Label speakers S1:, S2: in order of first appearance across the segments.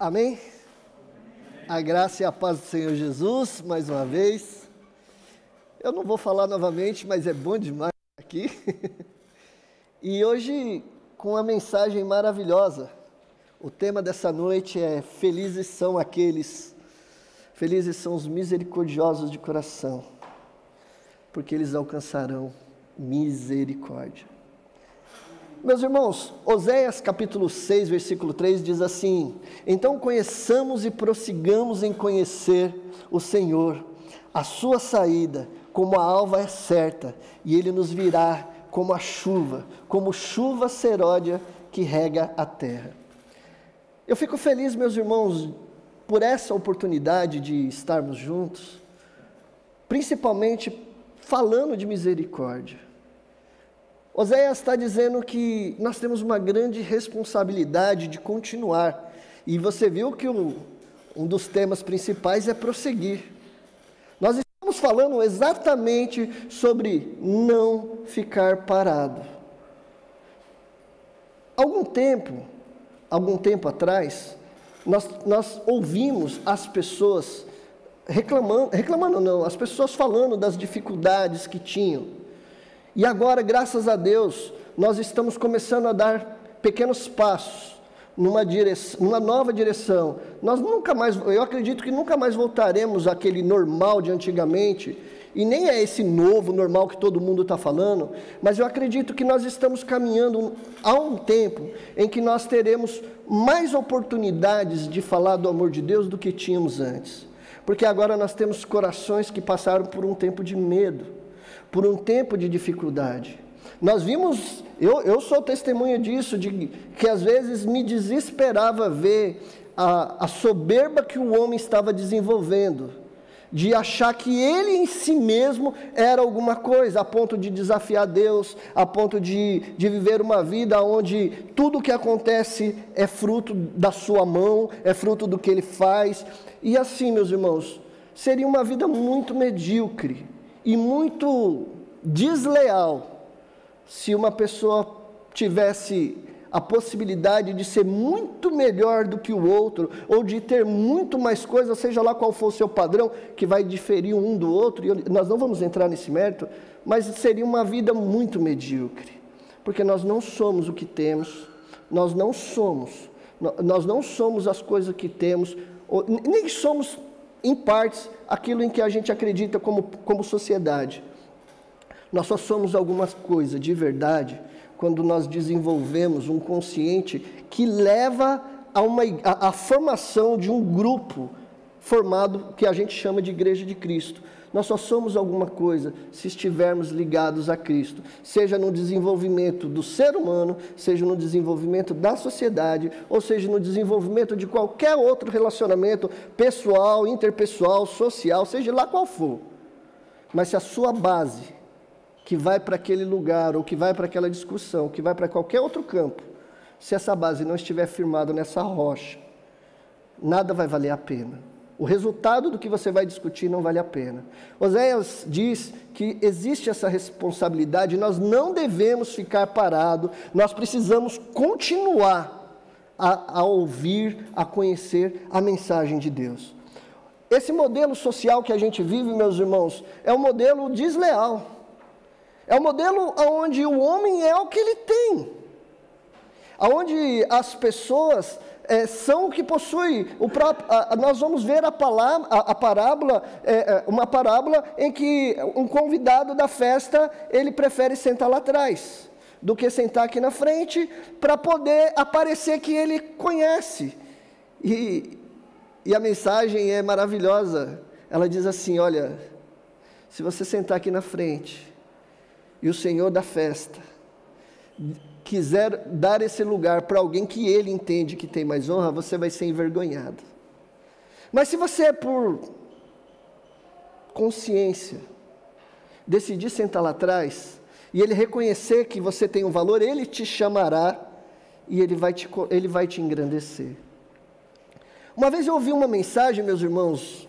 S1: Amém? A graça e a paz do Senhor Jesus, mais uma vez. Eu não vou falar novamente, mas é bom demais aqui. E hoje, com uma mensagem maravilhosa. O tema dessa noite é Felizes são aqueles, felizes são os misericordiosos de coração, porque eles alcançarão misericórdia. Meus irmãos, Oséias capítulo 6, versículo 3 diz assim: Então conheçamos e prossigamos em conhecer o Senhor, a sua saída, como a alva é certa, e ele nos virá como a chuva, como chuva seródia que rega a terra. Eu fico feliz, meus irmãos, por essa oportunidade de estarmos juntos, principalmente falando de misericórdia. Oséias está dizendo que nós temos uma grande responsabilidade de continuar. E você viu que o, um dos temas principais é prosseguir. Nós estamos falando exatamente sobre não ficar parado. Algum tempo, algum tempo atrás, nós, nós ouvimos as pessoas reclamando, reclamando não, as pessoas falando das dificuldades que tinham e agora, graças a Deus, nós estamos começando a dar pequenos passos numa, direção, numa nova direção. Nós nunca mais, eu acredito que nunca mais voltaremos àquele normal de antigamente, e nem é esse novo normal que todo mundo está falando, mas eu acredito que nós estamos caminhando a um tempo em que nós teremos mais oportunidades de falar do amor de Deus do que tínhamos antes. Porque agora nós temos corações que passaram por um tempo de medo por um tempo de dificuldade. Nós vimos, eu, eu sou testemunha disso, de que às vezes me desesperava ver a, a soberba que o homem estava desenvolvendo, de achar que ele em si mesmo era alguma coisa, a ponto de desafiar Deus, a ponto de, de viver uma vida onde tudo o que acontece é fruto da sua mão, é fruto do que ele faz. E assim, meus irmãos, seria uma vida muito medíocre e muito desleal se uma pessoa tivesse a possibilidade de ser muito melhor do que o outro, ou de ter muito mais coisas, seja lá qual for o seu padrão, que vai diferir um do outro, e nós não vamos entrar nesse mérito, mas seria uma vida muito medíocre, porque nós não somos o que temos, nós não somos, nós não somos as coisas que temos, nem somos em partes, aquilo em que a gente acredita como, como sociedade. Nós só somos alguma coisa de verdade quando nós desenvolvemos um consciente que leva a, uma, a, a formação de um grupo formado que a gente chama de Igreja de Cristo. Nós só somos alguma coisa se estivermos ligados a Cristo, seja no desenvolvimento do ser humano, seja no desenvolvimento da sociedade, ou seja no desenvolvimento de qualquer outro relacionamento pessoal, interpessoal, social, seja lá qual for. Mas se a sua base, que vai para aquele lugar, ou que vai para aquela discussão, que vai para qualquer outro campo, se essa base não estiver firmada nessa rocha, nada vai valer a pena. O resultado do que você vai discutir não vale a pena. Oséias diz que existe essa responsabilidade, nós não devemos ficar parados, nós precisamos continuar a, a ouvir, a conhecer a mensagem de Deus. Esse modelo social que a gente vive, meus irmãos, é um modelo desleal. É um modelo onde o homem é o que ele tem. Onde as pessoas é, são o que possui. O próprio, a, nós vamos ver a, palavra, a, a parábola, é, é, uma parábola em que um convidado da festa ele prefere sentar lá atrás do que sentar aqui na frente para poder aparecer que ele conhece. E, e a mensagem é maravilhosa. Ela diz assim: olha, se você sentar aqui na frente e o Senhor da festa quiser dar esse lugar para alguém que ele entende que tem mais honra, você vai ser envergonhado. Mas se você é por consciência, decidir sentar lá atrás, e ele reconhecer que você tem um valor, ele te chamará e ele vai te, ele vai te engrandecer. Uma vez eu ouvi uma mensagem, meus irmãos,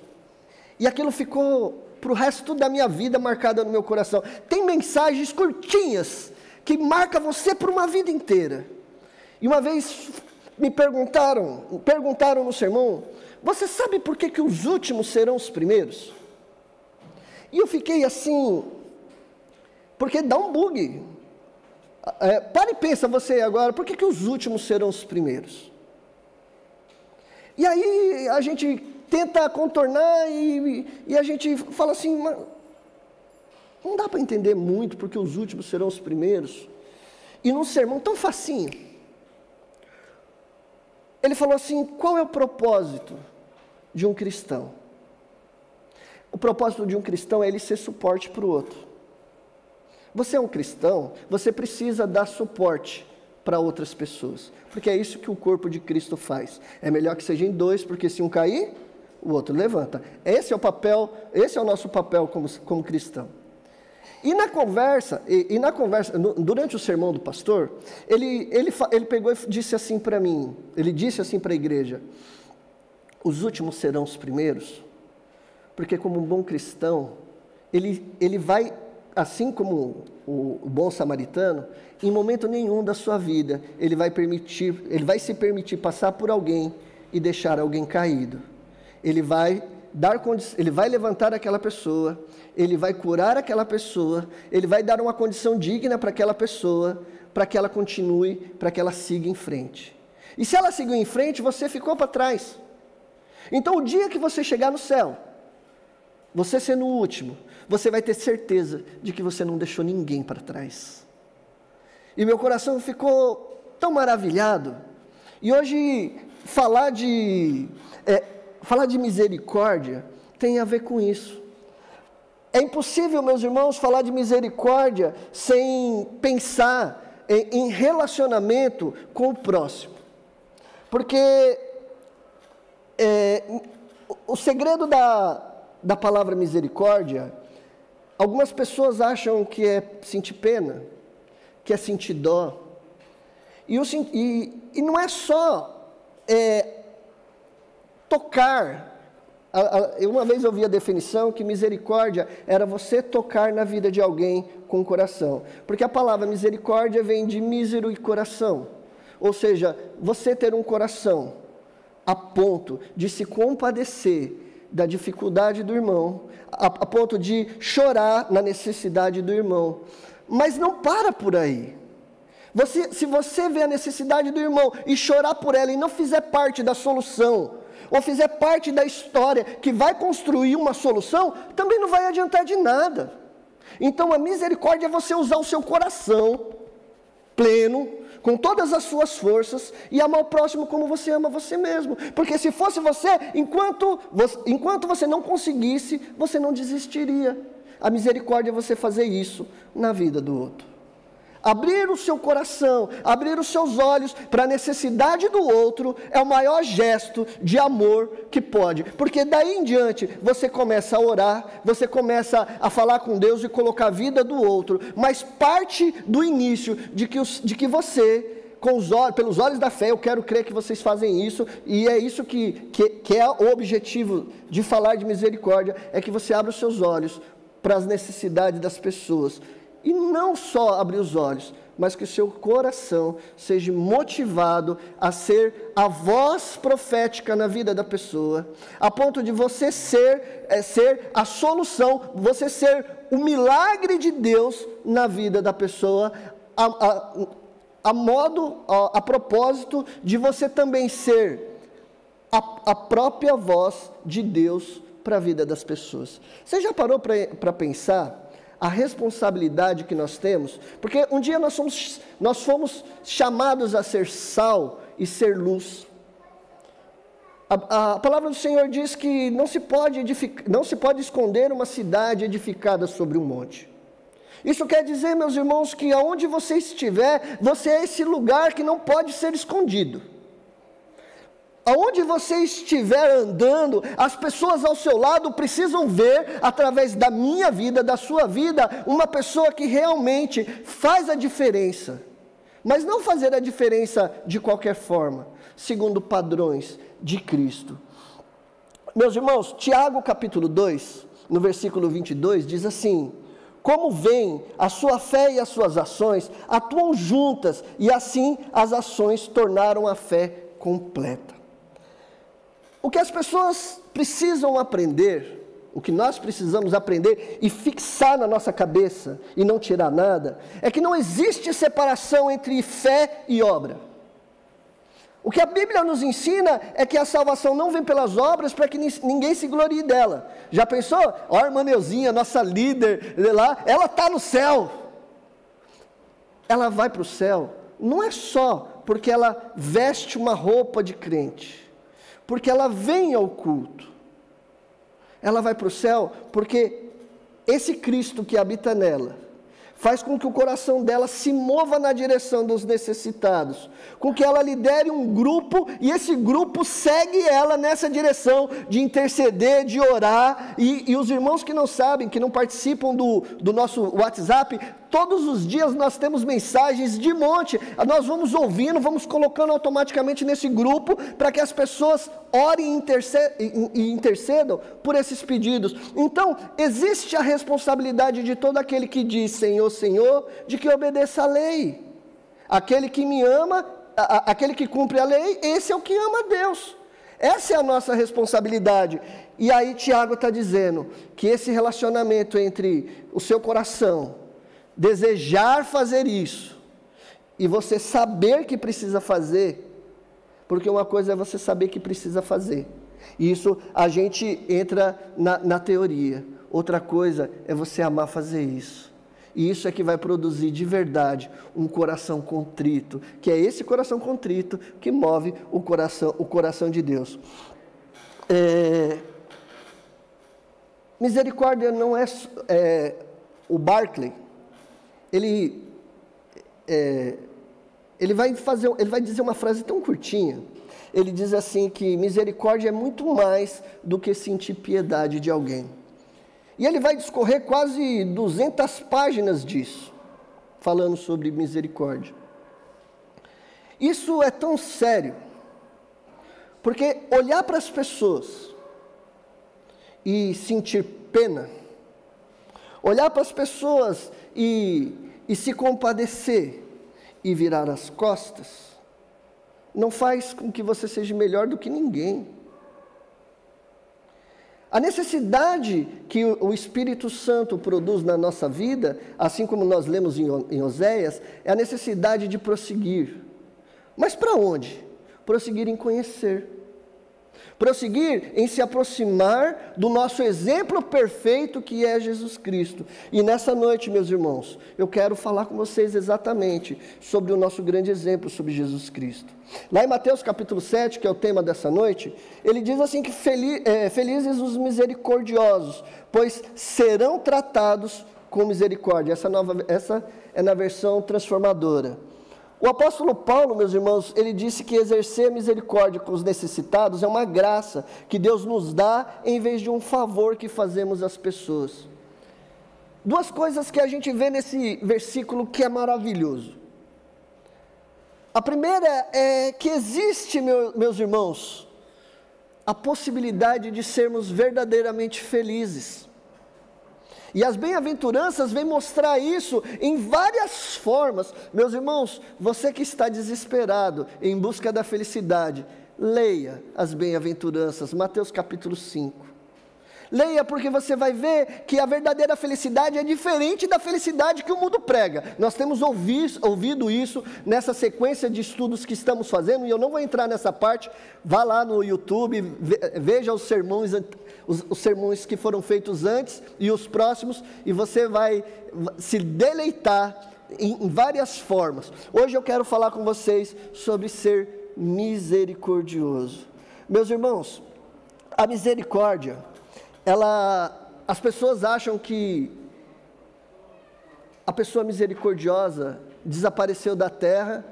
S1: e aquilo ficou para o resto da minha vida marcado no meu coração. Tem mensagens curtinhas que marca você por uma vida inteira. E uma vez me perguntaram, perguntaram no sermão, você sabe por que, que os últimos serão os primeiros? E eu fiquei assim, porque dá um bug. É, pare e pensa você agora, por que, que os últimos serão os primeiros? E aí a gente tenta contornar e, e a gente fala assim, não dá para entender muito porque os últimos serão os primeiros. E num sermão tão facinho, ele falou assim: qual é o propósito de um cristão? O propósito de um cristão é ele ser suporte para o outro. Você é um cristão, você precisa dar suporte para outras pessoas, porque é isso que o corpo de Cristo faz. É melhor que sejam dois, porque se um cair, o outro levanta. Esse é o papel, esse é o nosso papel como, como cristão. E na conversa, e, e na conversa, no, durante o sermão do pastor, ele, ele, ele pegou e disse assim para mim, ele disse assim para a igreja, os últimos serão os primeiros, porque como um bom cristão, ele, ele vai, assim como o, o bom samaritano, em momento nenhum da sua vida, ele vai permitir, ele vai se permitir passar por alguém e deixar alguém caído. Ele vai dar ele vai levantar aquela pessoa, ele vai curar aquela pessoa, ele vai dar uma condição digna para aquela pessoa, para que ela continue, para que ela siga em frente. E se ela seguiu em frente, você ficou para trás. Então, o dia que você chegar no céu, você sendo o último, você vai ter certeza de que você não deixou ninguém para trás. E meu coração ficou tão maravilhado. E hoje, falar de é, falar de misericórdia tem a ver com isso. É impossível, meus irmãos, falar de misericórdia sem pensar em, em relacionamento com o próximo. Porque é, o segredo da, da palavra misericórdia, algumas pessoas acham que é sentir pena, que é sentir dó. E, o, e, e não é só é, tocar. Uma vez eu vi a definição que misericórdia era você tocar na vida de alguém com o coração. Porque a palavra misericórdia vem de mísero e coração. Ou seja, você ter um coração a ponto de se compadecer da dificuldade do irmão, a, a ponto de chorar na necessidade do irmão. Mas não para por aí. Você, se você vê a necessidade do irmão e chorar por ela e não fizer parte da solução, ou fizer parte da história que vai construir uma solução, também não vai adiantar de nada. Então a misericórdia é você usar o seu coração pleno, com todas as suas forças e amar o próximo como você ama você mesmo. Porque se fosse você, enquanto você, enquanto você não conseguisse, você não desistiria. A misericórdia é você fazer isso na vida do outro. Abrir o seu coração, abrir os seus olhos para a necessidade do outro é o maior gesto de amor que pode, porque daí em diante você começa a orar, você começa a falar com Deus e colocar a vida do outro, mas parte do início de que, os, de que você com os olhos, pelos olhos da fé, eu quero crer que vocês fazem isso, e é isso que, que, que é o objetivo de falar de misericórdia: é que você abra os seus olhos para as necessidades das pessoas e não só abrir os olhos, mas que o seu coração seja motivado a ser a voz profética na vida da pessoa, a ponto de você ser, é, ser a solução, você ser o milagre de Deus na vida da pessoa, a, a, a modo, a, a, propósito de você também ser a, a própria voz de Deus para a vida das pessoas. Você já parou para pensar? A responsabilidade que nós temos, porque um dia nós, somos, nós fomos chamados a ser sal e ser luz. A, a, palavra do Senhor diz que não se, pode não se pode esconder uma cidade edificada sobre um monte. Isso quer dizer, meus irmãos, que aonde você estiver, você é esse lugar que não pode ser escondido. Aonde você estiver andando, as pessoas ao seu lado precisam ver, através da minha vida, da sua vida, uma pessoa que realmente faz a diferença. Mas não fazer a diferença de qualquer forma, segundo padrões de Cristo. Meus irmãos, Tiago capítulo 2, no versículo 22, diz assim: Como vem a sua fé e as suas ações atuam juntas, e assim as ações tornaram a fé completa. O que as pessoas precisam aprender, o que nós precisamos aprender e fixar na nossa cabeça e não tirar nada, é que não existe separação entre fé e obra. O que a Bíblia nos ensina é que a salvação não vem pelas obras para que ninguém se glorie dela. Já pensou? Ó, a irmã Neuzinha, nossa líder lá, ela está no céu. Ela vai para o céu, não é só porque ela veste uma roupa de crente, porque ela vem ao culto. Ela vai para o céu porque esse Cristo que habita nela faz com que o coração dela se mova na direção dos necessitados, com que ela lidere um grupo e esse grupo segue ela nessa direção de interceder, de orar. E, e os irmãos que não sabem, que não participam do, do nosso WhatsApp, Todos os dias nós temos mensagens de monte, nós vamos ouvindo, vamos colocando automaticamente nesse grupo para que as pessoas orem e intercedam por esses pedidos. Então, existe a responsabilidade de todo aquele que diz Senhor, Senhor, de que obedeça a lei. Aquele que me ama, aquele que cumpre a lei, esse é o que ama a Deus. Essa é a nossa responsabilidade. E aí Tiago está dizendo que esse relacionamento entre o seu coração desejar fazer isso e você saber que precisa fazer, porque uma coisa é você saber que precisa fazer, isso a gente entra na, na teoria, outra coisa é você amar fazer isso. E isso é que vai produzir de verdade um coração contrito, que é esse coração contrito que move o coração, o coração de Deus. É, misericórdia não é, é o Barclay, ele, é, ele, vai fazer, ele vai dizer uma frase tão curtinha. Ele diz assim que misericórdia é muito mais do que sentir piedade de alguém. E ele vai discorrer quase 200 páginas disso, falando sobre misericórdia. Isso é tão sério, porque olhar para as pessoas e sentir pena, olhar para as pessoas e, e se compadecer e virar as costas, não faz com que você seja melhor do que ninguém. A necessidade que o Espírito Santo produz na nossa vida, assim como nós lemos em Oséias, é a necessidade de prosseguir. Mas para onde? Prosseguir em conhecer prosseguir em se aproximar do nosso exemplo perfeito que é Jesus Cristo. E nessa noite, meus irmãos, eu quero falar com vocês exatamente sobre o nosso grande exemplo, sobre Jesus Cristo. Lá em Mateus capítulo 7, que é o tema dessa noite, ele diz assim que feliz, é, felizes os misericordiosos, pois serão tratados com misericórdia. Essa, nova, essa é na versão transformadora. O apóstolo Paulo, meus irmãos, ele disse que exercer misericórdia com os necessitados é uma graça que Deus nos dá em vez de um favor que fazemos às pessoas. Duas coisas que a gente vê nesse versículo que é maravilhoso. A primeira é que existe, meu, meus irmãos, a possibilidade de sermos verdadeiramente felizes. E as bem-aventuranças vêm mostrar isso em várias formas. Meus irmãos, você que está desesperado em busca da felicidade, leia as bem-aventuranças, Mateus capítulo 5. Leia, porque você vai ver que a verdadeira felicidade é diferente da felicidade que o mundo prega. Nós temos ouvido isso nessa sequência de estudos que estamos fazendo, e eu não vou entrar nessa parte. Vá lá no YouTube, veja os sermões, os, os sermões que foram feitos antes e os próximos, e você vai se deleitar em, em várias formas. Hoje eu quero falar com vocês sobre ser misericordioso. Meus irmãos, a misericórdia ela, as pessoas acham que a pessoa misericordiosa desapareceu da terra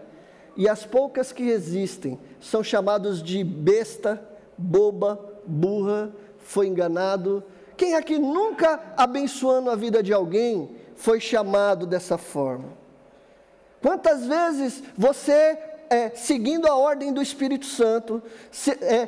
S1: e as poucas que existem são chamados de besta, boba, burra, foi enganado. Quem aqui nunca abençoando a vida de alguém foi chamado dessa forma? Quantas vezes você, é, seguindo a ordem do Espírito Santo, se, é,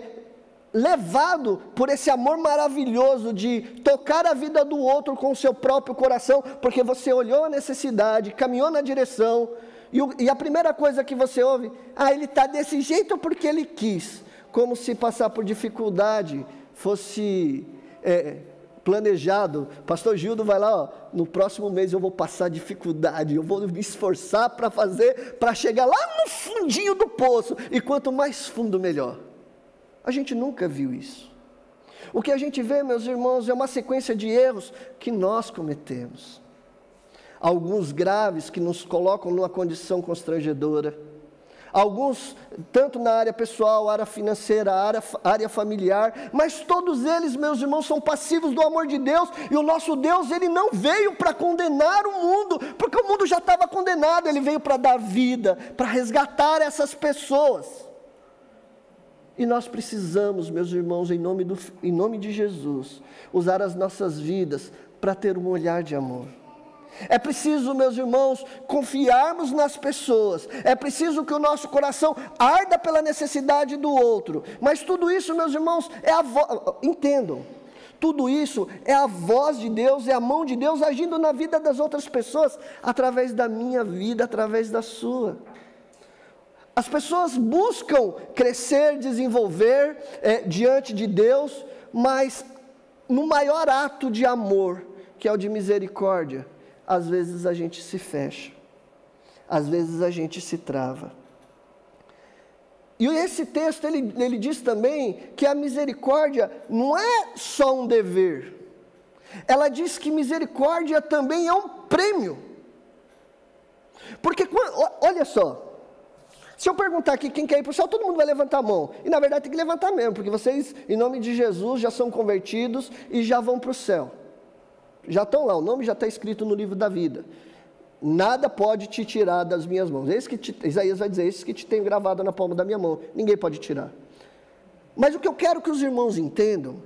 S1: levado por esse amor maravilhoso de tocar a vida do outro com o seu próprio coração, porque você olhou a necessidade, caminhou na direção E, o, e a primeira coisa que você ouve, ah, ele está desse jeito porque ele quis. Como se passar por dificuldade fosse é, planejado. Pastor Gildo vai lá, ó, no próximo mês eu vou passar dificuldade, eu vou me esforçar para fazer, para chegar lá no fundinho do poço. E quanto mais fundo, melhor. A gente nunca viu isso. O que a gente vê, meus irmãos, é uma sequência de erros que nós cometemos. Alguns graves que nos colocam numa condição constrangedora alguns tanto na área pessoal, área financeira, área, área familiar, mas todos eles, meus irmãos, são passivos do amor de Deus, e o nosso Deus, ele não veio para condenar o mundo, porque o mundo já estava condenado, ele veio para dar vida, para resgatar essas pessoas. E nós precisamos, meus irmãos, em nome, do, em nome de Jesus, usar as nossas vidas para ter um olhar de amor. É preciso, meus irmãos, confiarmos nas pessoas. É preciso que o nosso coração arda pela necessidade do outro. Mas tudo isso, meus irmãos, é a voz. Entendam. Tudo isso é a voz de Deus, é a mão de Deus agindo na vida das outras pessoas, através da minha vida, através da sua. As pessoas buscam crescer, desenvolver é, diante de Deus, mas no maior ato de amor, que é o de misericórdia, às vezes a gente se fecha, às vezes a gente se trava. E esse texto ele, ele diz também que a misericórdia não é só um dever, ela diz que misericórdia também é um prêmio. Porque, olha só, se eu perguntar aqui quem quer ir para o céu, todo mundo vai levantar a mão. E na verdade tem que levantar mesmo, porque vocês, em nome de Jesus, já são convertidos e já vão para o céu. Já estão lá, o nome já está escrito no livro da vida. Nada pode te tirar das minhas mãos. Esse que te, Isaías vai dizer, esse que te tenho gravado na palma da minha mão. Ninguém pode tirar. Mas o que eu quero que os irmãos entendam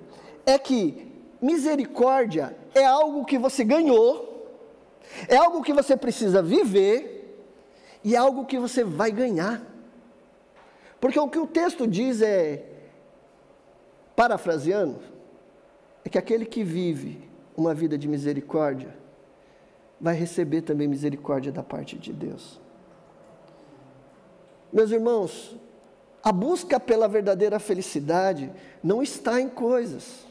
S1: é que misericórdia é algo que você ganhou, é algo que você precisa viver e é algo que você vai ganhar. Porque o que o texto diz é, parafraseando, é que aquele que vive uma vida de misericórdia, vai receber também misericórdia da parte de Deus. Meus irmãos, a busca pela verdadeira felicidade não está em coisas,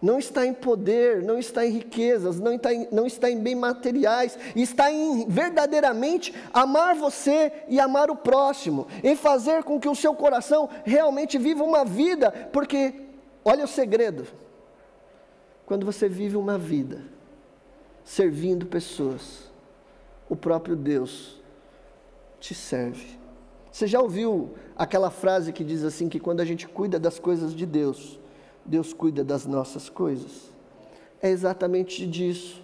S1: não está em poder, não está em riquezas, não está em, não está em bem materiais, está em verdadeiramente amar você e amar o próximo, em fazer com que o seu coração realmente viva uma vida, porque, olha o segredo, quando você vive uma vida servindo pessoas, o próprio Deus te serve. Você já ouviu aquela frase que diz assim: que quando a gente cuida das coisas de Deus, Deus cuida das nossas coisas? É exatamente disso.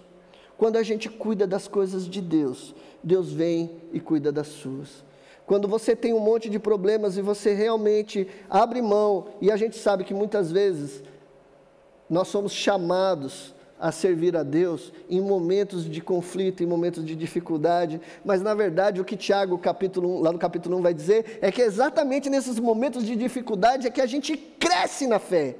S1: Quando a gente cuida das coisas de Deus, Deus vem e cuida das suas. Quando você tem um monte de problemas e você realmente abre mão, e a gente sabe que muitas vezes nós somos chamados a servir a Deus em momentos de conflito, em momentos de dificuldade, mas na verdade o que Tiago, capítulo 1, lá no capítulo 1 vai dizer, é que exatamente nesses momentos de dificuldade é que a gente cresce na fé.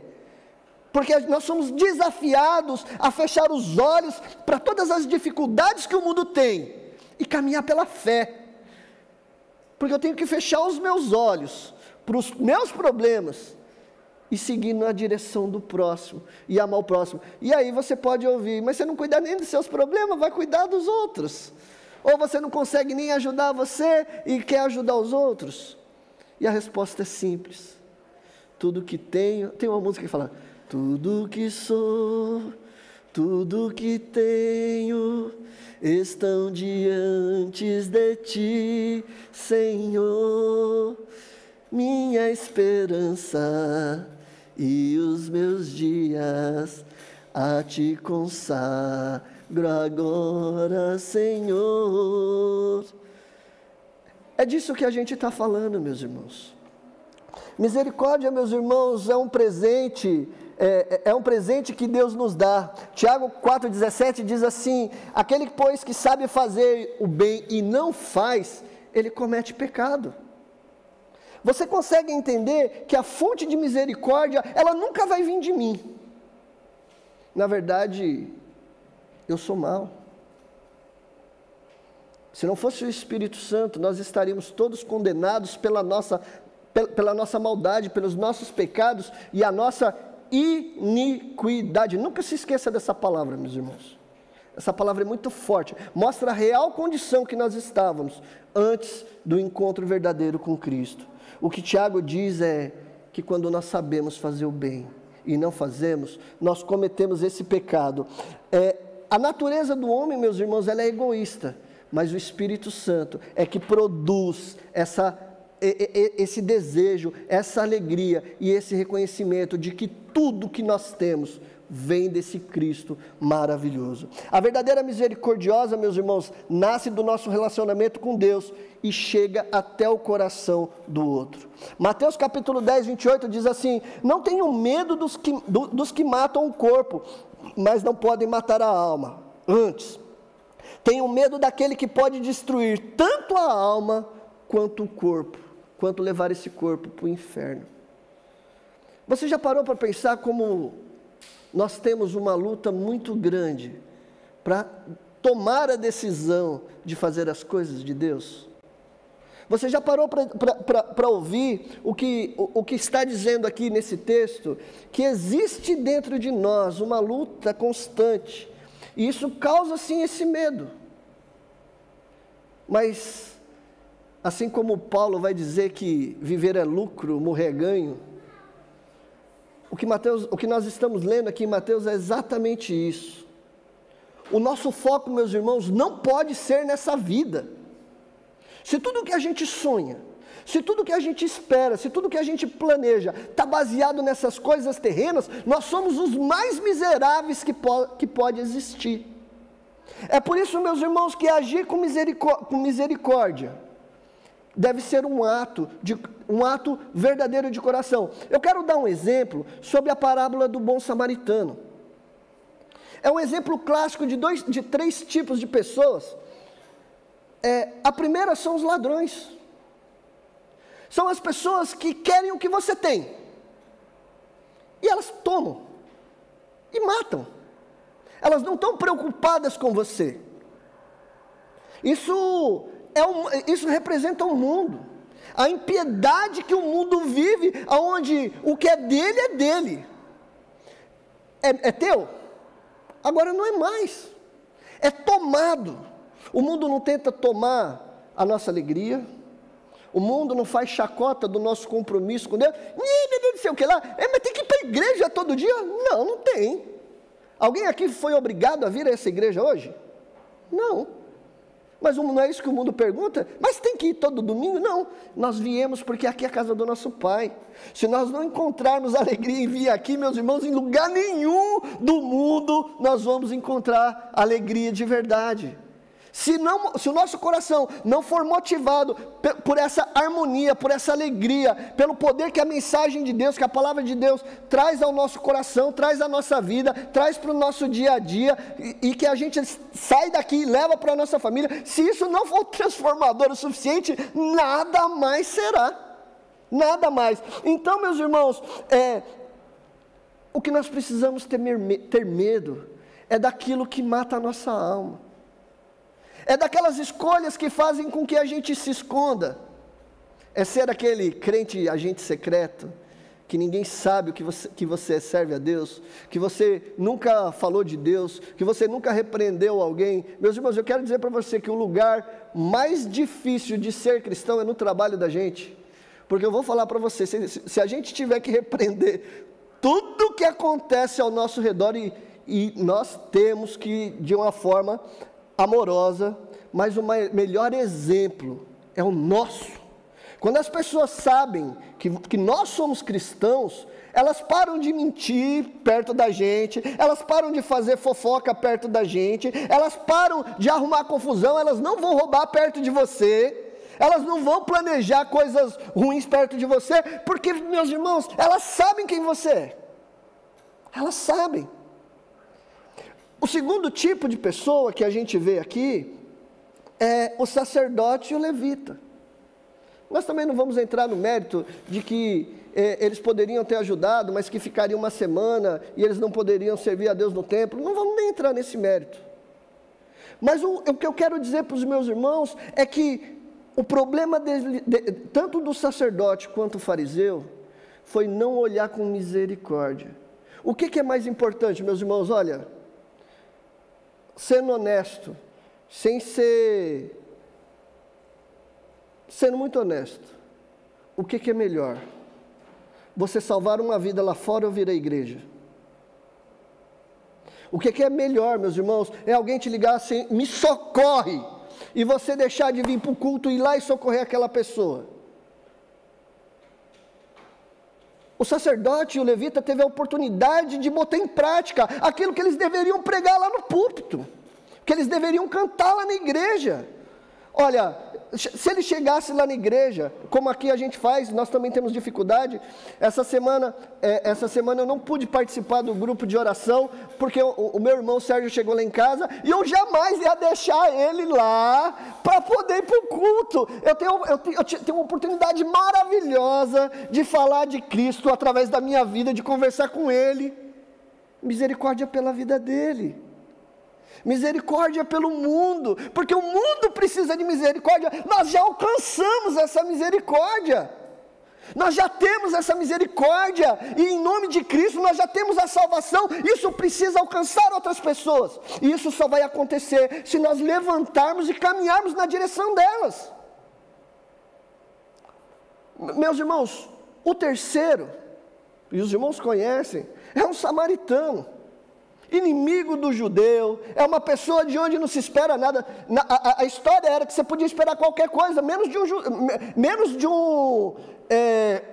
S1: Porque nós somos desafiados a fechar os olhos para todas as dificuldades que o mundo tem e caminhar pela fé. Porque eu tenho que fechar os meus olhos para os meus problemas e seguir na direção do próximo e amar o próximo. E aí você pode ouvir, mas você não cuida nem dos seus problemas, vai cuidar dos outros. Ou você não consegue nem ajudar você e quer ajudar os outros. E a resposta é simples. Tudo que tenho, tem uma música que fala: tudo que sou, tudo que tenho estão diante de ti, Senhor, minha esperança e os meus dias a te consagro agora, Senhor. É disso que a gente está falando, meus irmãos. Misericórdia, meus irmãos, é um presente, é, é, um presente que Deus nos dá. Tiago 4,17 diz assim: aquele, pois, que sabe fazer o bem e não faz, ele comete pecado. Você consegue entender que a fonte de misericórdia, ela nunca vai vir de mim. Na verdade, eu sou mal. Se não fosse o Espírito Santo, nós estaríamos todos condenados pela nossa, pela nossa maldade, pelos nossos pecados e a nossa iniquidade. Nunca se esqueça dessa palavra, meus irmãos. Essa palavra é muito forte, mostra a real condição que nós estávamos antes do encontro verdadeiro com Cristo. O que Tiago diz é que quando nós sabemos fazer o bem e não fazemos, nós cometemos esse pecado. É, a natureza do homem, meus irmãos, ela é egoísta, mas o Espírito Santo é que produz essa esse desejo, essa alegria e esse reconhecimento de que tudo que nós temos vem desse Cristo maravilhoso. A verdadeira misericordiosa, meus irmãos, nasce do nosso relacionamento com Deus e chega até o coração do outro. Mateus capítulo 10, 28 diz assim: Não tenham medo dos que, do, dos que matam o corpo, mas não podem matar a alma. Antes, tenham medo daquele que pode destruir tanto a alma quanto o corpo, quanto levar esse corpo para o inferno. Você já parou para pensar como nós temos uma luta muito grande para tomar a decisão de fazer as coisas de Deus? Você já parou para ouvir o que, o, o que está dizendo aqui nesse texto? Que existe dentro de nós uma luta constante, e isso causa sim esse medo. Mas, assim como Paulo vai dizer que viver é lucro, morrer é ganho, o que, Mateus, o que nós estamos lendo aqui em Mateus é exatamente isso. O nosso foco, meus irmãos, não pode ser nessa vida. Se tudo que a gente sonha, se tudo que a gente espera, se tudo que a gente planeja está baseado nessas coisas terrenas, nós somos os mais miseráveis que, po que pode existir. É por isso, meus irmãos, que agir com, com misericórdia deve ser um ato, de, um ato verdadeiro de coração. Eu quero dar um exemplo sobre a parábola do bom samaritano. É um exemplo clássico de, dois, de três tipos de pessoas. É, a primeira são os ladrões. São as pessoas que querem o que você tem. E elas tomam. E matam. Elas não estão preocupadas com você. Isso é um, isso representa o um mundo. A impiedade que o mundo vive, onde o que é dele é dele. É, é teu? Agora não é mais. É tomado. O mundo não tenta tomar a nossa alegria. O mundo não faz chacota do nosso compromisso com Deus. Não sei o que lá. É, mas tem que ir para a igreja todo dia? Não, não tem. Alguém aqui foi obrigado a vir a essa igreja hoje? Não. Mas não é isso que o mundo pergunta? Mas tem que ir todo domingo? Não. Nós viemos porque aqui é a casa do nosso Pai. Se nós não encontrarmos alegria em vir aqui, meus irmãos, em lugar nenhum do mundo nós vamos encontrar alegria de verdade. Se, não, se o nosso coração não for motivado por essa harmonia, por essa alegria, pelo poder que a mensagem de Deus, que a palavra de Deus traz ao nosso coração, traz à nossa vida, traz para o nosso dia a dia, e, e que a gente sai daqui e leva para a nossa família, se isso não for transformador o suficiente, nada mais será. Nada mais. Então, meus irmãos, é, o que nós precisamos ter, ter medo é daquilo que mata a nossa alma é daquelas escolhas que fazem com que a gente se esconda. É ser aquele crente agente secreto, que ninguém sabe o que você, que você serve a Deus, que você nunca falou de Deus, que você nunca repreendeu alguém. Meus irmãos, eu quero dizer para você que o lugar mais difícil de ser cristão é no trabalho da gente. Porque eu vou falar para você, se, se, a gente tiver que repreender tudo que acontece ao nosso redor e, e nós temos que, de uma forma amorosa, mas o melhor exemplo é o nosso. Quando as pessoas sabem que, que nós somos cristãos, elas param de mentir perto da gente, elas param de fazer fofoca perto da gente, elas param de arrumar confusão, elas não vão roubar perto de você, elas não vão planejar coisas ruins perto de você, porque, meus irmãos, elas sabem quem você é. Elas sabem. O segundo tipo de pessoa que a gente vê aqui é o sacerdote e o levita. Nós também não vamos entrar no mérito de que é, eles poderiam ter ajudado, mas que ficaria uma semana e eles não poderiam servir a Deus no templo. Não vamos nem entrar nesse mérito. Mas o, o que eu quero dizer para os meus irmãos é que o problema de, tanto do sacerdote quanto do fariseu foi não olhar com misericórdia. O que, que é mais importante, meus irmãos? Olha, sendo honesto, sem ser. sendo muito honesto, o que, que é melhor? Você salvar uma vida lá fora ou vir à igreja? O que, que é melhor, meus irmãos? É alguém te ligar assim, me socorre e você deixar de vir para o culto e ir lá e socorrer aquela pessoa. O sacerdote e o levita teve a oportunidade de botar em prática aquilo que eles deveriam pregar lá no púlpito, que eles deveriam cantar lá na igreja. Olha, se ele chegasse lá na igreja, como aqui a gente faz, nós também temos dificuldade. Essa semana, é, essa semana eu não pude participar do grupo de oração, porque o, o, meu irmão Sérgio chegou lá em casa e eu jamais ia deixar ele lá para poder ir para o culto. Eu tenho, eu, tenho, eu tenho uma oportunidade maravilhosa de falar de Cristo através da minha vida, de conversar com ele. Misericórdia pela vida dele misericórdia pelo mundo, porque o mundo precisa de misericórdia, nós já alcançamos essa misericórdia. Nós já temos essa misericórdia, e em nome de Cristo nós já temos a salvação. Isso precisa alcançar outras pessoas, e isso só vai acontecer se nós levantarmos e caminharmos na direção delas. Meus irmãos, o terceiro, e os irmãos conhecem, é um samaritano inimigo do judeu, é uma pessoa de onde não se espera nada. a, a, história era que você podia esperar qualquer coisa, menos de um, menos de um é,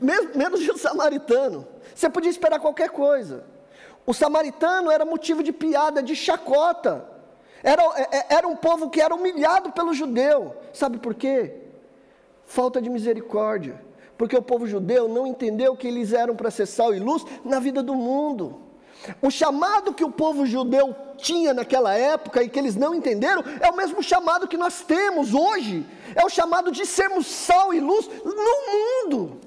S1: menos, menos de um samaritano. Você podia esperar qualquer coisa. O samaritano era motivo de piada, de chacota. Era, é, é, era um povo que era humilhado pelo judeu. Sabe por quê? Falta de misericórdia porque o povo judeu não entendeu que eles eram para ser sal e luz na vida do mundo. O chamado que o povo judeu tinha naquela época e que eles não entenderam é o mesmo chamado que nós temos hoje. É o chamado de sermos sal e luz no mundo.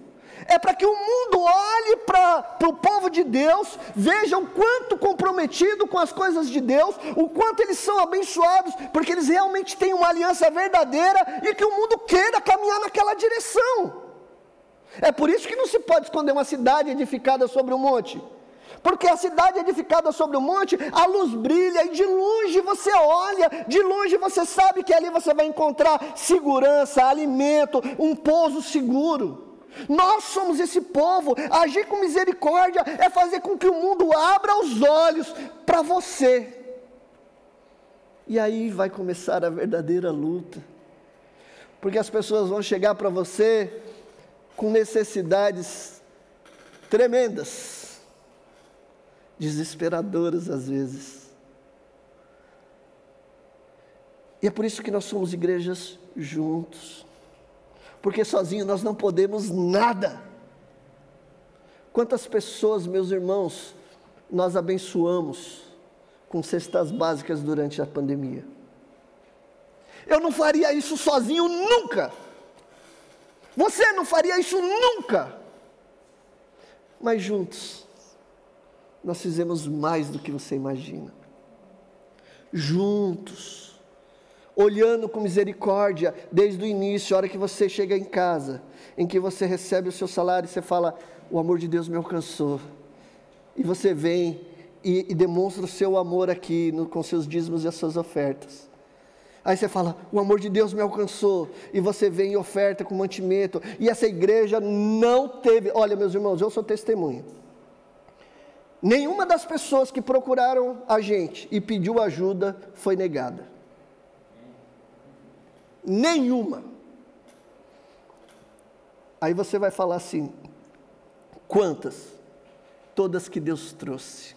S1: É para que o mundo olhe para o povo de Deus, veja o quanto comprometido com as coisas de Deus, o quanto eles são abençoados, porque eles realmente têm uma aliança verdadeira e que o mundo queira caminhar naquela direção. É por isso que não se pode esconder uma cidade edificada sobre um monte. Porque a cidade edificada sobre o um monte, a luz brilha e de longe você olha, de longe você sabe que ali você vai encontrar segurança, alimento, um pouso seguro. Nós somos esse povo, agir com misericórdia é fazer com que o mundo abra os olhos para você. E aí vai começar a verdadeira luta. Porque as pessoas vão chegar para você com necessidades tremendas, desesperadoras às vezes. E é por isso que nós somos igrejas juntos, porque sozinhos nós não podemos nada. Quantas pessoas, meus irmãos, nós abençoamos com cestas básicas durante a pandemia? Eu não faria isso sozinho nunca. Você não faria isso nunca. Mas juntos, nós fizemos mais do que você imagina. Juntos, olhando com misericórdia desde o início, a hora que você chega em casa, em que você recebe o seu salário e você fala: O amor de Deus me alcançou. E você vem e, e demonstra o seu amor aqui no, com seus dízimos e as suas ofertas. Aí você fala, o amor de Deus me alcançou, e você vem e oferta com mantimento, e essa igreja não teve, olha meus irmãos, eu sou testemunho. Nenhuma das pessoas que procuraram a gente e pediu ajuda foi negada. Nenhuma. Aí você vai falar assim: quantas? Todas que Deus trouxe.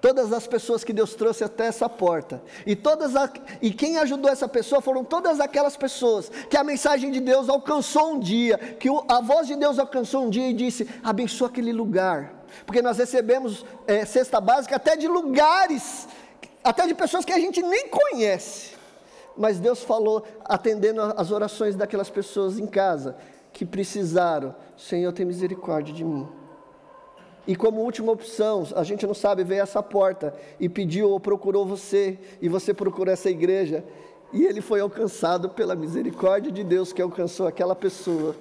S1: Todas as pessoas que Deus trouxe até essa porta. E, todas a, e quem ajudou essa pessoa foram todas aquelas pessoas que a mensagem de Deus alcançou um dia, que o, a voz de Deus alcançou um dia e disse: abençoa aquele lugar. Porque nós recebemos é, cesta básica até de lugares, até de pessoas que a gente nem conhece. Mas Deus falou, atendendo as orações daquelas pessoas em casa, que precisaram: Senhor, tem misericórdia de mim. E como última opção, a gente não sabe, veio essa porta e pediu ou procurou você, e você procurou essa igreja, e ele foi alcançado pela misericórdia de Deus que alcançou aquela pessoa,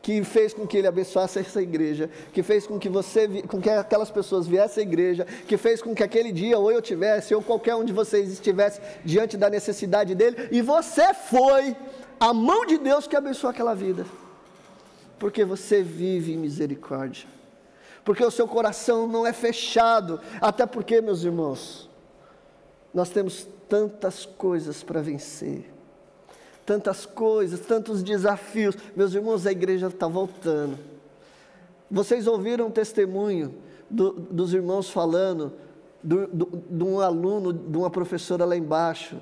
S1: que fez com que ele abençoasse essa igreja, que fez com que você, com que aquelas pessoas viessem à igreja, que fez com que aquele dia ou eu tivesse ou qualquer um de vocês estivesse diante da necessidade dele, e você foi a mão de Deus que abençoou aquela vida. Porque você vive em misericórdia. Porque o seu coração não é fechado, até porque, meus irmãos, nós temos tantas coisas para vencer, tantas coisas, tantos desafios. Meus irmãos, a igreja está voltando. Vocês ouviram o testemunho do, dos irmãos falando de um aluno, de uma professora lá embaixo.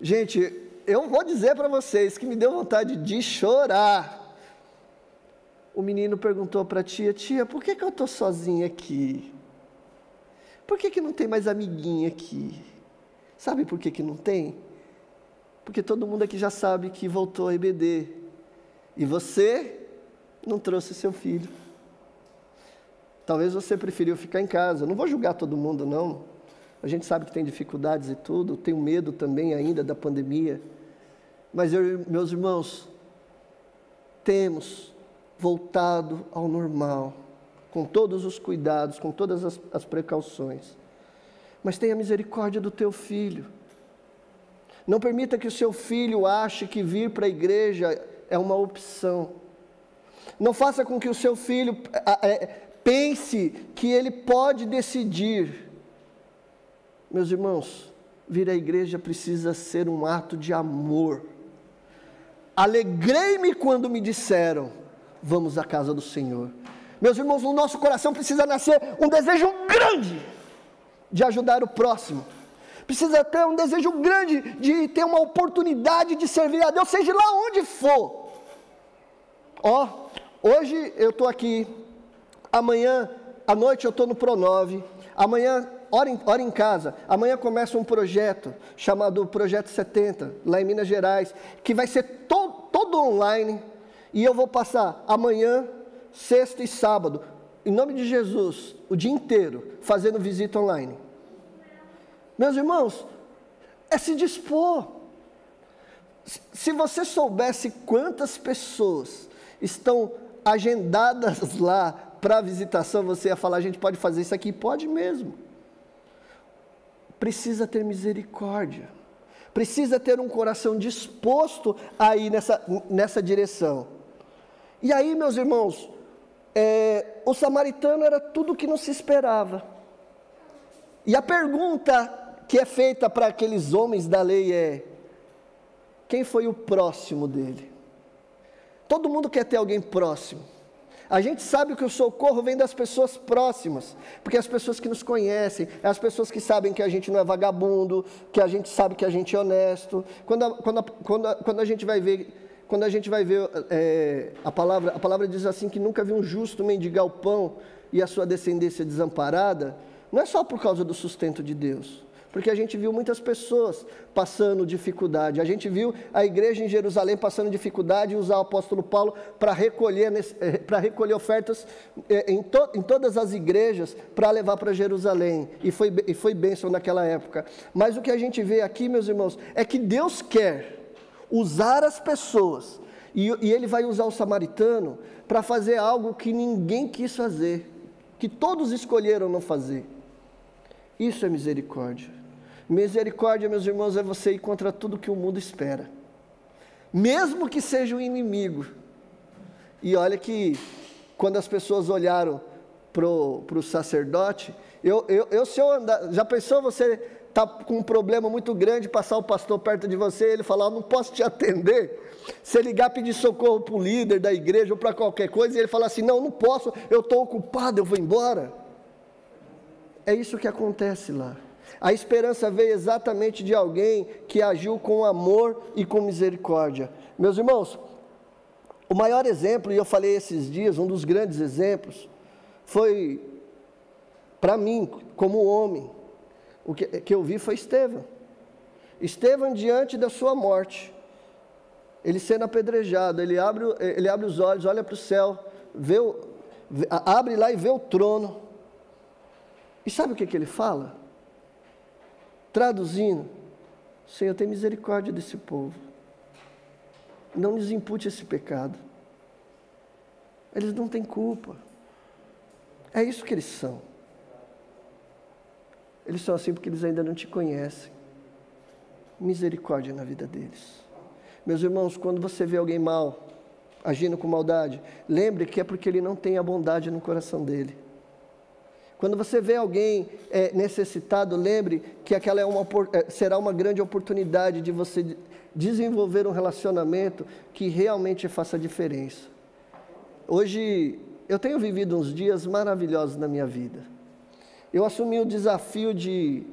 S1: Gente, eu vou dizer para vocês que me deu vontade de chorar. O menino perguntou para a tia: Tia, por que, que eu estou sozinha aqui? Por que, que não tem mais amiguinha aqui? Sabe por que, que não tem? Porque todo mundo aqui já sabe que voltou a EBD. E você não trouxe seu filho. Talvez você preferiu ficar em casa. Não vou julgar todo mundo, não. A gente sabe que tem dificuldades e tudo. Tenho medo também ainda da pandemia. Mas, eu, meus irmãos, temos voltado ao normal, com todos os cuidados, com todas as, as precauções mas tenha misericórdia do teu filho. Não permita que o seu filho ache que vir para a igreja é uma opção. Não faça com que o seu filho pense que ele pode decidir. Meus irmãos, vir à igreja precisa ser um ato de amor. Alegrei-me quando me disseram: vamos à casa do Senhor. Meus irmãos, no nosso coração precisa nascer um desejo grande de ajudar o próximo. Precisa ter um desejo grande de ter uma oportunidade de servir a Deus, seja lá onde for. Ó, hoje eu estou aqui, amanhã à noite eu estou no Pronove, amanhã hora em, hora em casa. Amanhã começa um projeto chamado Projeto 70, lá em Minas Gerais, que vai ser to, todo online. E eu vou passar amanhã, sexta e sábado, em nome de Jesus, o dia inteiro, fazendo visita online. Meus irmãos, é se dispor. Se você soubesse quantas pessoas estão agendadas lá para visitação, você ia falar: a gente pode fazer isso aqui? Pode mesmo. Precisa ter misericórdia, precisa ter um coração disposto a ir nessa, nessa direção. E aí, meus irmãos, é, o samaritano era tudo o que não se esperava. E a pergunta que é feita para aqueles homens da lei é: quem foi o próximo dele? Todo mundo quer ter alguém próximo. A gente sabe que o socorro vem das pessoas próximas, porque as pessoas que nos conhecem, as pessoas que sabem que a gente não é vagabundo, que a gente sabe que a gente é honesto. Quando a, quando a, quando a, quando a gente vai ver quando a gente vai ver é, a palavra, a palavra diz assim que nunca viu um justo mendigar o pão e a sua descendência desamparada, não é só por causa do sustento de Deus, porque a gente viu muitas pessoas passando dificuldade, a gente viu a igreja em Jerusalém passando dificuldade e usar o apóstolo Paulo para recolher, eh, recolher ofertas eh, em, to, em todas as igrejas para levar para Jerusalém, e foi, e foi bênção naquela época. Mas o que a gente vê aqui, meus irmãos, é que Deus quer usar as pessoas. E, e ele vai usar o samaritano para fazer algo que ninguém quis fazer, que todos escolheram não fazer. Isso é misericórdia. Misericórdia, meus irmãos, é você ir contra tudo que o mundo espera, mesmo que seja um inimigo. E olha que quando as pessoas olharam para o sacerdote, eu, eu, eu se eu andar, já pensou você está com um problema muito grande, passar o pastor perto de você, ele falar, não posso te atender. Você ligar, pedir socorro para o líder da igreja ou para qualquer coisa, e ele falar assim, não, não posso, eu estou ocupado, eu vou embora. É isso que acontece lá. A esperança veio exatamente de alguém que agiu com amor e com misericórdia. Meus irmãos, o maior exemplo, e eu falei esses dias, um dos grandes exemplos, foi para mim, como homem, o que, que eu vi foi Estevão. Estevão, diante da sua morte, ele sendo apedrejado, ele abre, ele abre os olhos, olha para o céu, vê, abre lá e vê o trono. E sabe o que, que ele fala? Traduzindo, Senhor, tem misericórdia desse povo. Não lhes impute esse pecado. Eles não têm culpa. É isso que eles são. Eles são assim porque eles ainda não te conhecem. Misericórdia na vida deles. Meus irmãos, quando você vê alguém mal, agindo com maldade, lembre que é porque ele não tem a bondade no coração dele. Quando você vê alguém é, necessitado, lembre que aquela é uma, é, será uma grande oportunidade de você desenvolver um relacionamento que realmente faça diferença. Hoje, eu tenho vivido uns dias maravilhosos na minha vida. Eu assumi o desafio de,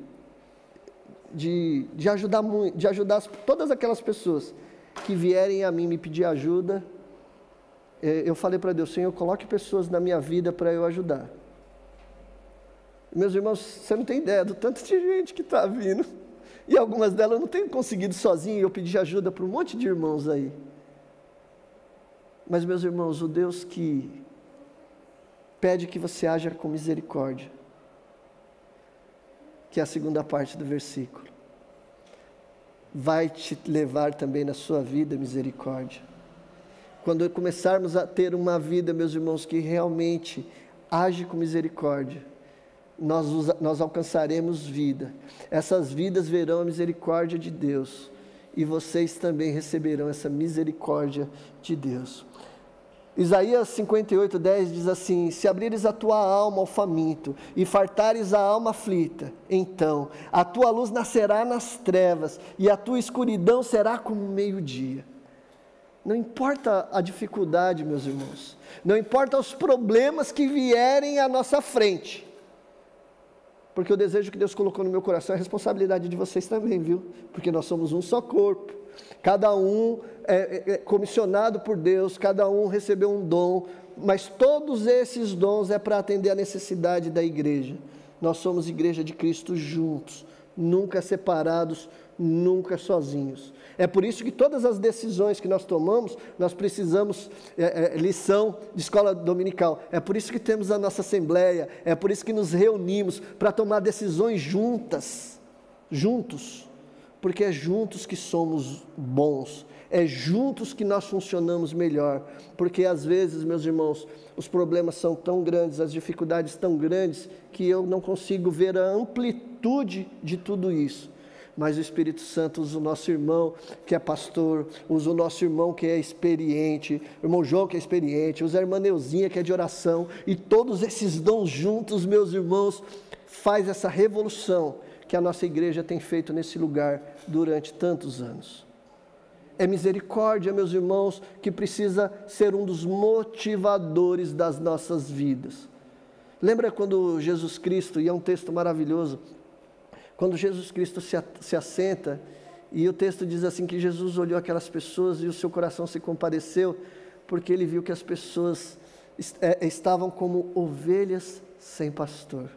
S1: de, de ajudar, de ajudar todas aquelas pessoas que vierem a mim me pedir ajuda. É, eu falei para Deus, Senhor, coloque pessoas na minha vida para eu ajudar. Meus irmãos, você não tem ideia do tanto de gente que está vindo. E algumas delas eu não tenho conseguido sozinho, eu pedi ajuda para um monte de irmãos aí. Mas, meus irmãos, o Deus que pede que você haja com misericórdia, que é a segunda parte do versículo, vai te levar também na sua vida misericórdia. Quando começarmos a ter uma vida, meus irmãos, que realmente age com misericórdia, nós, nós alcançaremos vida. Essas vidas verão a misericórdia de Deus e vocês também receberão essa misericórdia de Deus. Isaías 58, 10 diz assim: Se abrires a tua alma ao faminto e fartares a alma aflita, então a tua luz nascerá nas trevas e a tua escuridão será como meio-dia. Não importa a dificuldade, meus irmãos, não importa os problemas que vierem à nossa frente, porque o desejo que Deus colocou no meu coração é responsabilidade de vocês também, viu? Porque nós somos um só corpo, cada um é, é, é comissionado por Deus, cada um recebeu um dom, mas todos esses dons é para atender a necessidade da igreja. Nós somos igreja de Cristo juntos, nunca separados, nunca sozinhos. É por isso que todas as decisões que nós tomamos, nós precisamos, é, é, lição de escola dominical, é por isso que temos a nossa assembleia, é por isso que nos reunimos para tomar decisões juntas, juntos, porque é juntos que somos bons, é juntos que nós funcionamos melhor, porque às vezes, meus irmãos, os problemas são tão grandes, as dificuldades tão grandes, que eu não consigo ver a amplitude de tudo isso mas o Espírito Santo usa o nosso irmão que é pastor, usa o nosso irmão que é experiente, o irmão João que é experiente, usa a irmã Neuzinha que é de oração, e todos esses dons juntos, meus irmãos, faz essa revolução que a nossa igreja tem feito nesse lugar durante tantos anos. É misericórdia, meus irmãos, que precisa ser um dos motivadores das nossas vidas. Lembra quando Jesus Cristo, e é um texto maravilhoso, quando Jesus Cristo se, se assenta, e o texto diz assim: que Jesus olhou aquelas pessoas e o seu coração se compadeceu, porque ele viu que as pessoas é, estavam como ovelhas sem pastor.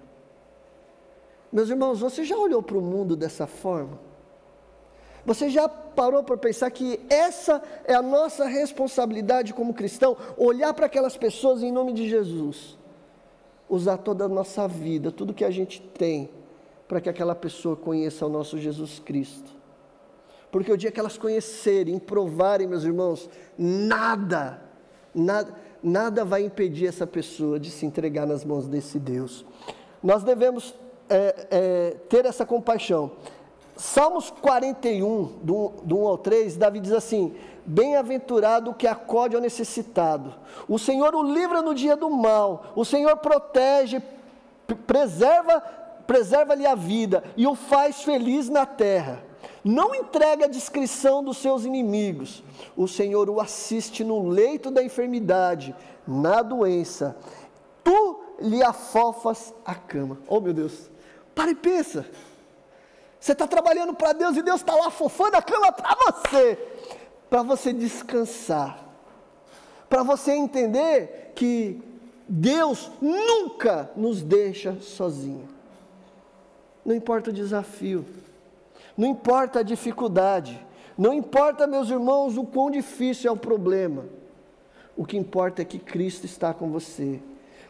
S1: Meus irmãos, você já olhou para o mundo dessa forma? Você já parou para pensar que essa é a nossa responsabilidade como cristão? Olhar para aquelas pessoas em nome de Jesus, usar toda a nossa vida, tudo que a gente tem, para que aquela pessoa conheça o nosso Jesus Cristo. Porque o dia que elas conhecerem, provarem, meus irmãos, nada, nada, nada vai impedir essa pessoa de se entregar nas mãos desse Deus. Nós devemos é, é, ter essa compaixão. Salmos 41, do, do 1 ao 3, Davi diz assim: Bem-aventurado o que acode ao necessitado. O Senhor o livra no dia do mal. O Senhor protege, preserva preserva-lhe a vida e o faz feliz na terra. Não entrega a descrição dos seus inimigos. O Senhor o assiste no leito da enfermidade, na doença. Tu lhe afofas a cama. Oh meu Deus, para e pensa. Você está trabalhando para Deus e Deus está lá afofando a cama para você, para você descansar, para você entender que Deus nunca nos deixa sozinhos. Não importa o desafio, não importa a dificuldade, não importa, meus irmãos, o quão difícil é o problema. O que importa é que Cristo está com você.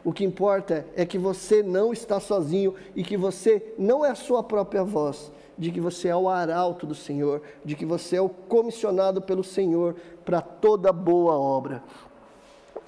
S1: O que importa é que você não está sozinho e que você não é a sua própria voz, de que você é o arauto do Senhor, de que você é o comissionado pelo Senhor para toda boa obra.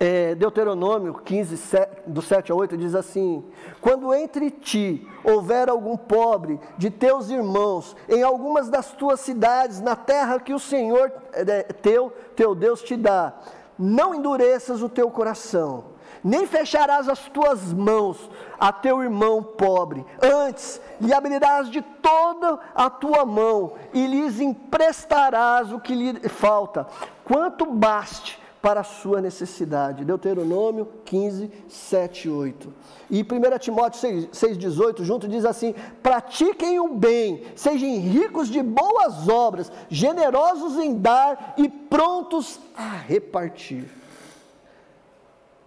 S1: É, Deuteronômio 15, 7, do 7 a 8 diz assim: Quando entre ti houver algum pobre de teus irmãos em algumas das tuas cidades, na terra que o Senhor é, teu, teu Deus te dá, não endureças o teu coração, nem fecharás as tuas mãos a teu irmão pobre, antes lhe abrirás de toda a tua mão e lhes emprestarás o que lhe falta, quanto baste para a sua necessidade. Deuteronômio 15, 7 e 8. E 1 Timóteo 6, 6, 18, junto, diz assim: pratiquem o bem, sejam ricos de boas obras, generosos em dar e prontos a repartir.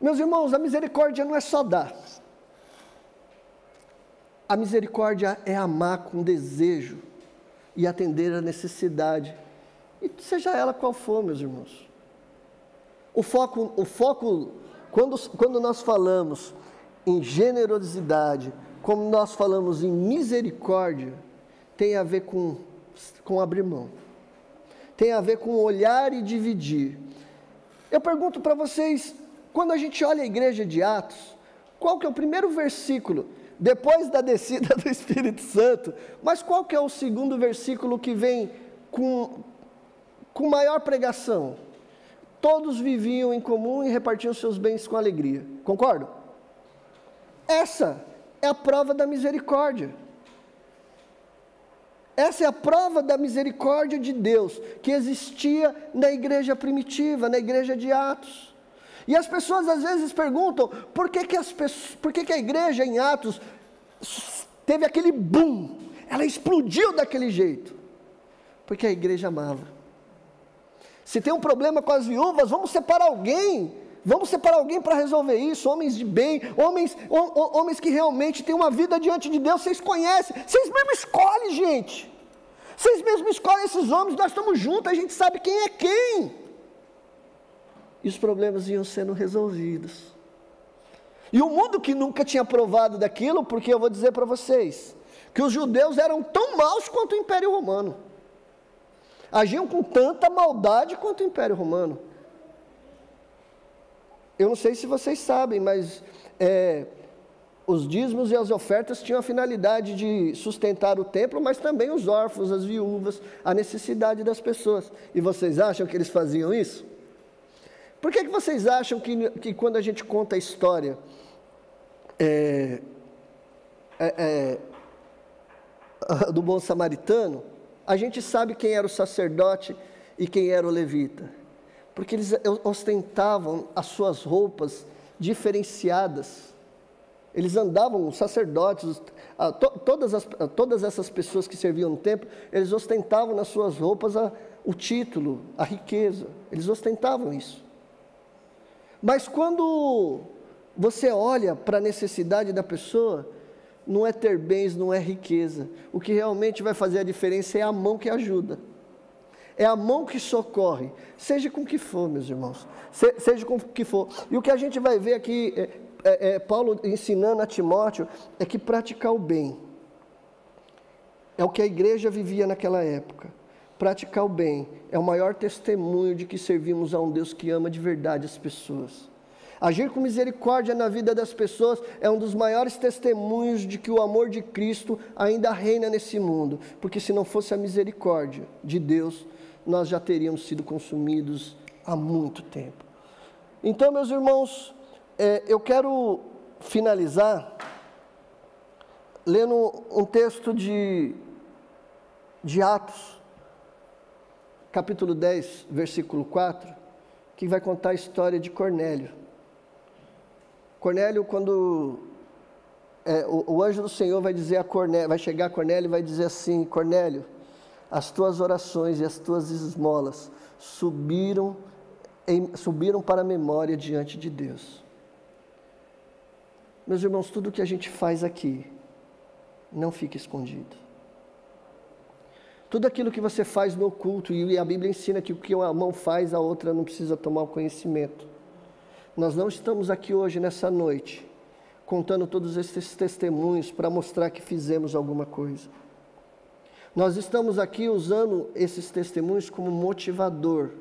S1: Meus irmãos, a misericórdia não é só dar. A misericórdia é amar com desejo e atender a necessidade, e seja ela qual for, meus irmãos. O foco, o foco quando, quando nós falamos em generosidade, como nós falamos em misericórdia, tem a ver com, com abrir mão, tem a ver com olhar e dividir. Eu pergunto para vocês, quando a gente olha a igreja de Atos, qual que é o primeiro versículo, depois da descida do Espírito Santo, mas qual que é o segundo versículo que vem com, com maior pregação? todos viviam em comum e repartiam seus bens com alegria. Concordo? Essa é a prova da misericórdia. Essa é a prova da misericórdia de Deus que existia na igreja primitiva, na igreja de Atos. E as pessoas às vezes perguntam por que, que, as pessoas, por que, que a igreja em Atos teve aquele boom, ela explodiu daquele jeito. Porque a igreja amava. Se tem um problema com as viúvas, vamos separar alguém. Vamos separar alguém para resolver isso, homens de bem, homens, homens que realmente têm uma vida diante de Deus, vocês conhecem, vocês mesmo escolhem, gente. Vocês mesmo escolhem esses homens, nós estamos juntos, a gente sabe quem é quem. E os problemas iam sendo resolvidos. E o mundo que nunca tinha provado daquilo, porque eu vou dizer para vocês, que os judeus eram tão maus quanto o Império Romano agiam com tanta maldade quanto o Império Romano. Eu não sei se vocês sabem, mas é, os dízimos e as ofertas tinham a finalidade de sustentar o templo, mas também os órfãos, as viúvas, a necessidade das pessoas. E vocês acham que eles faziam isso? Por que, que vocês acham que, que quando a gente conta a história é, é, é do bom samaritano, a gente sabe quem era o sacerdote e quem era o levita, porque eles ostentavam as suas roupas diferenciadas. Eles andavam, os sacerdotes, todas, as, todas essas pessoas que serviam no templo, eles ostentavam nas suas roupas a, o título, a riqueza, eles ostentavam isso. Mas quando você olha para a necessidade da pessoa, não é ter bens, não é riqueza. O que realmente vai fazer a diferença é a mão que ajuda. É a mão que socorre, seja com que for, meus irmãos, Se, seja com que for. E o que a gente vai ver aqui, é, é, é Paulo ensinando a Timóteo, é que praticar o bem é o que a igreja vivia naquela época. Praticar o bem é o maior testemunho de que servimos a um Deus que ama de verdade as pessoas. Agir com misericórdia na vida das pessoas é um dos maiores testemunhos de que o amor de Cristo ainda reina nesse mundo, porque se não fosse a misericórdia de Deus, nós já teríamos sido consumidos há muito tempo. Então, meus irmãos, é, eu quero finalizar lendo um texto de, de Atos, capítulo 10, versículo 4, que vai contar a história de Cornélio. Cornélio, quando é, o, o, anjo do Senhor vai dizer a Cornélio, vai chegar a Cornélio e vai dizer assim: Cornélio, as tuas orações e as tuas esmolas subiram, em, subiram para a memória diante de Deus. Meus irmãos, tudo que a gente faz aqui não fica escondido. Tudo aquilo que você faz no oculto, e a Bíblia ensina que o que uma mão faz, a outra não precisa tomar o conhecimento. Nós não estamos aqui hoje, nessa noite, contando todos esses testemunhos para mostrar que fizemos alguma coisa. Nós estamos aqui usando esses testemunhos como motivador,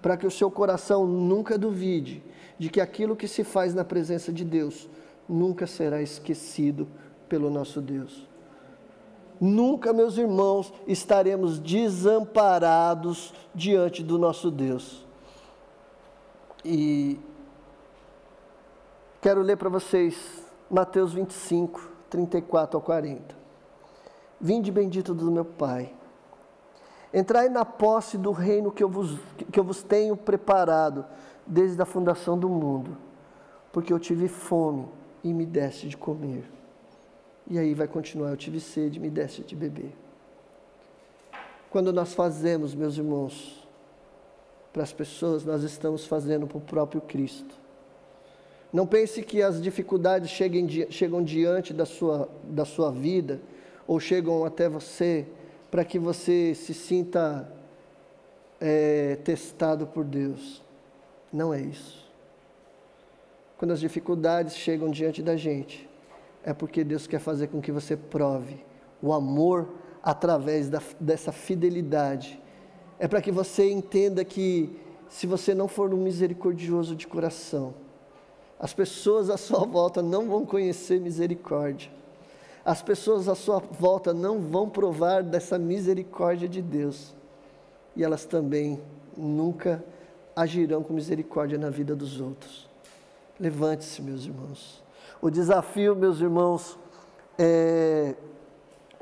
S1: para que o seu coração nunca duvide de que aquilo que se faz na presença de Deus nunca será esquecido pelo nosso Deus. Nunca, meus irmãos, estaremos desamparados diante do nosso Deus. E quero ler para vocês Mateus 25, 34 ao 40. Vinde bendito do meu Pai. Entrai na posse do reino que eu vos, que eu vos tenho preparado desde a fundação do mundo, porque eu tive fome e me deste de comer. E aí vai continuar: eu tive sede, me deste de beber. Quando nós fazemos, meus irmãos, para as pessoas, nós estamos fazendo para o próprio Cristo. Não pense que as dificuldades cheguem, chegam diante da sua, da sua vida ou chegam até você para que você se sinta é, testado por Deus. Não é isso. Quando as dificuldades chegam diante da gente, é porque Deus quer fazer com que você prove o amor através da, dessa fidelidade. É para que você entenda que se você não for um misericordioso de coração, as pessoas à sua volta não vão conhecer misericórdia as pessoas à sua volta não vão provar dessa misericórdia de Deus. E elas também nunca agirão com misericórdia na vida dos outros. Levante-se, meus irmãos. O desafio, meus irmãos, é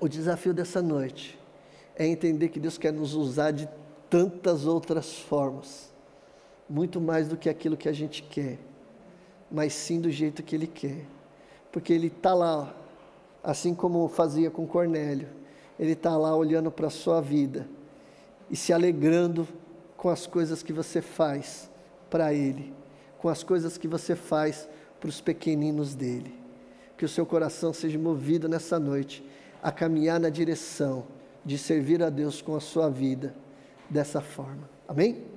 S1: o desafio dessa noite é entender que Deus quer nos usar de tantas outras formas, muito mais do que aquilo que a gente quer, mas sim do jeito que Ele quer, porque Ele está lá assim como fazia com Cornélio. Ele está lá olhando para a sua vida e se alegrando com as coisas que você faz para Ele, com as coisas que você faz para os pequeninos dele. Que o seu coração seja movido nessa noite a caminhar na direção de servir a Deus com a sua vida dessa forma. Amém?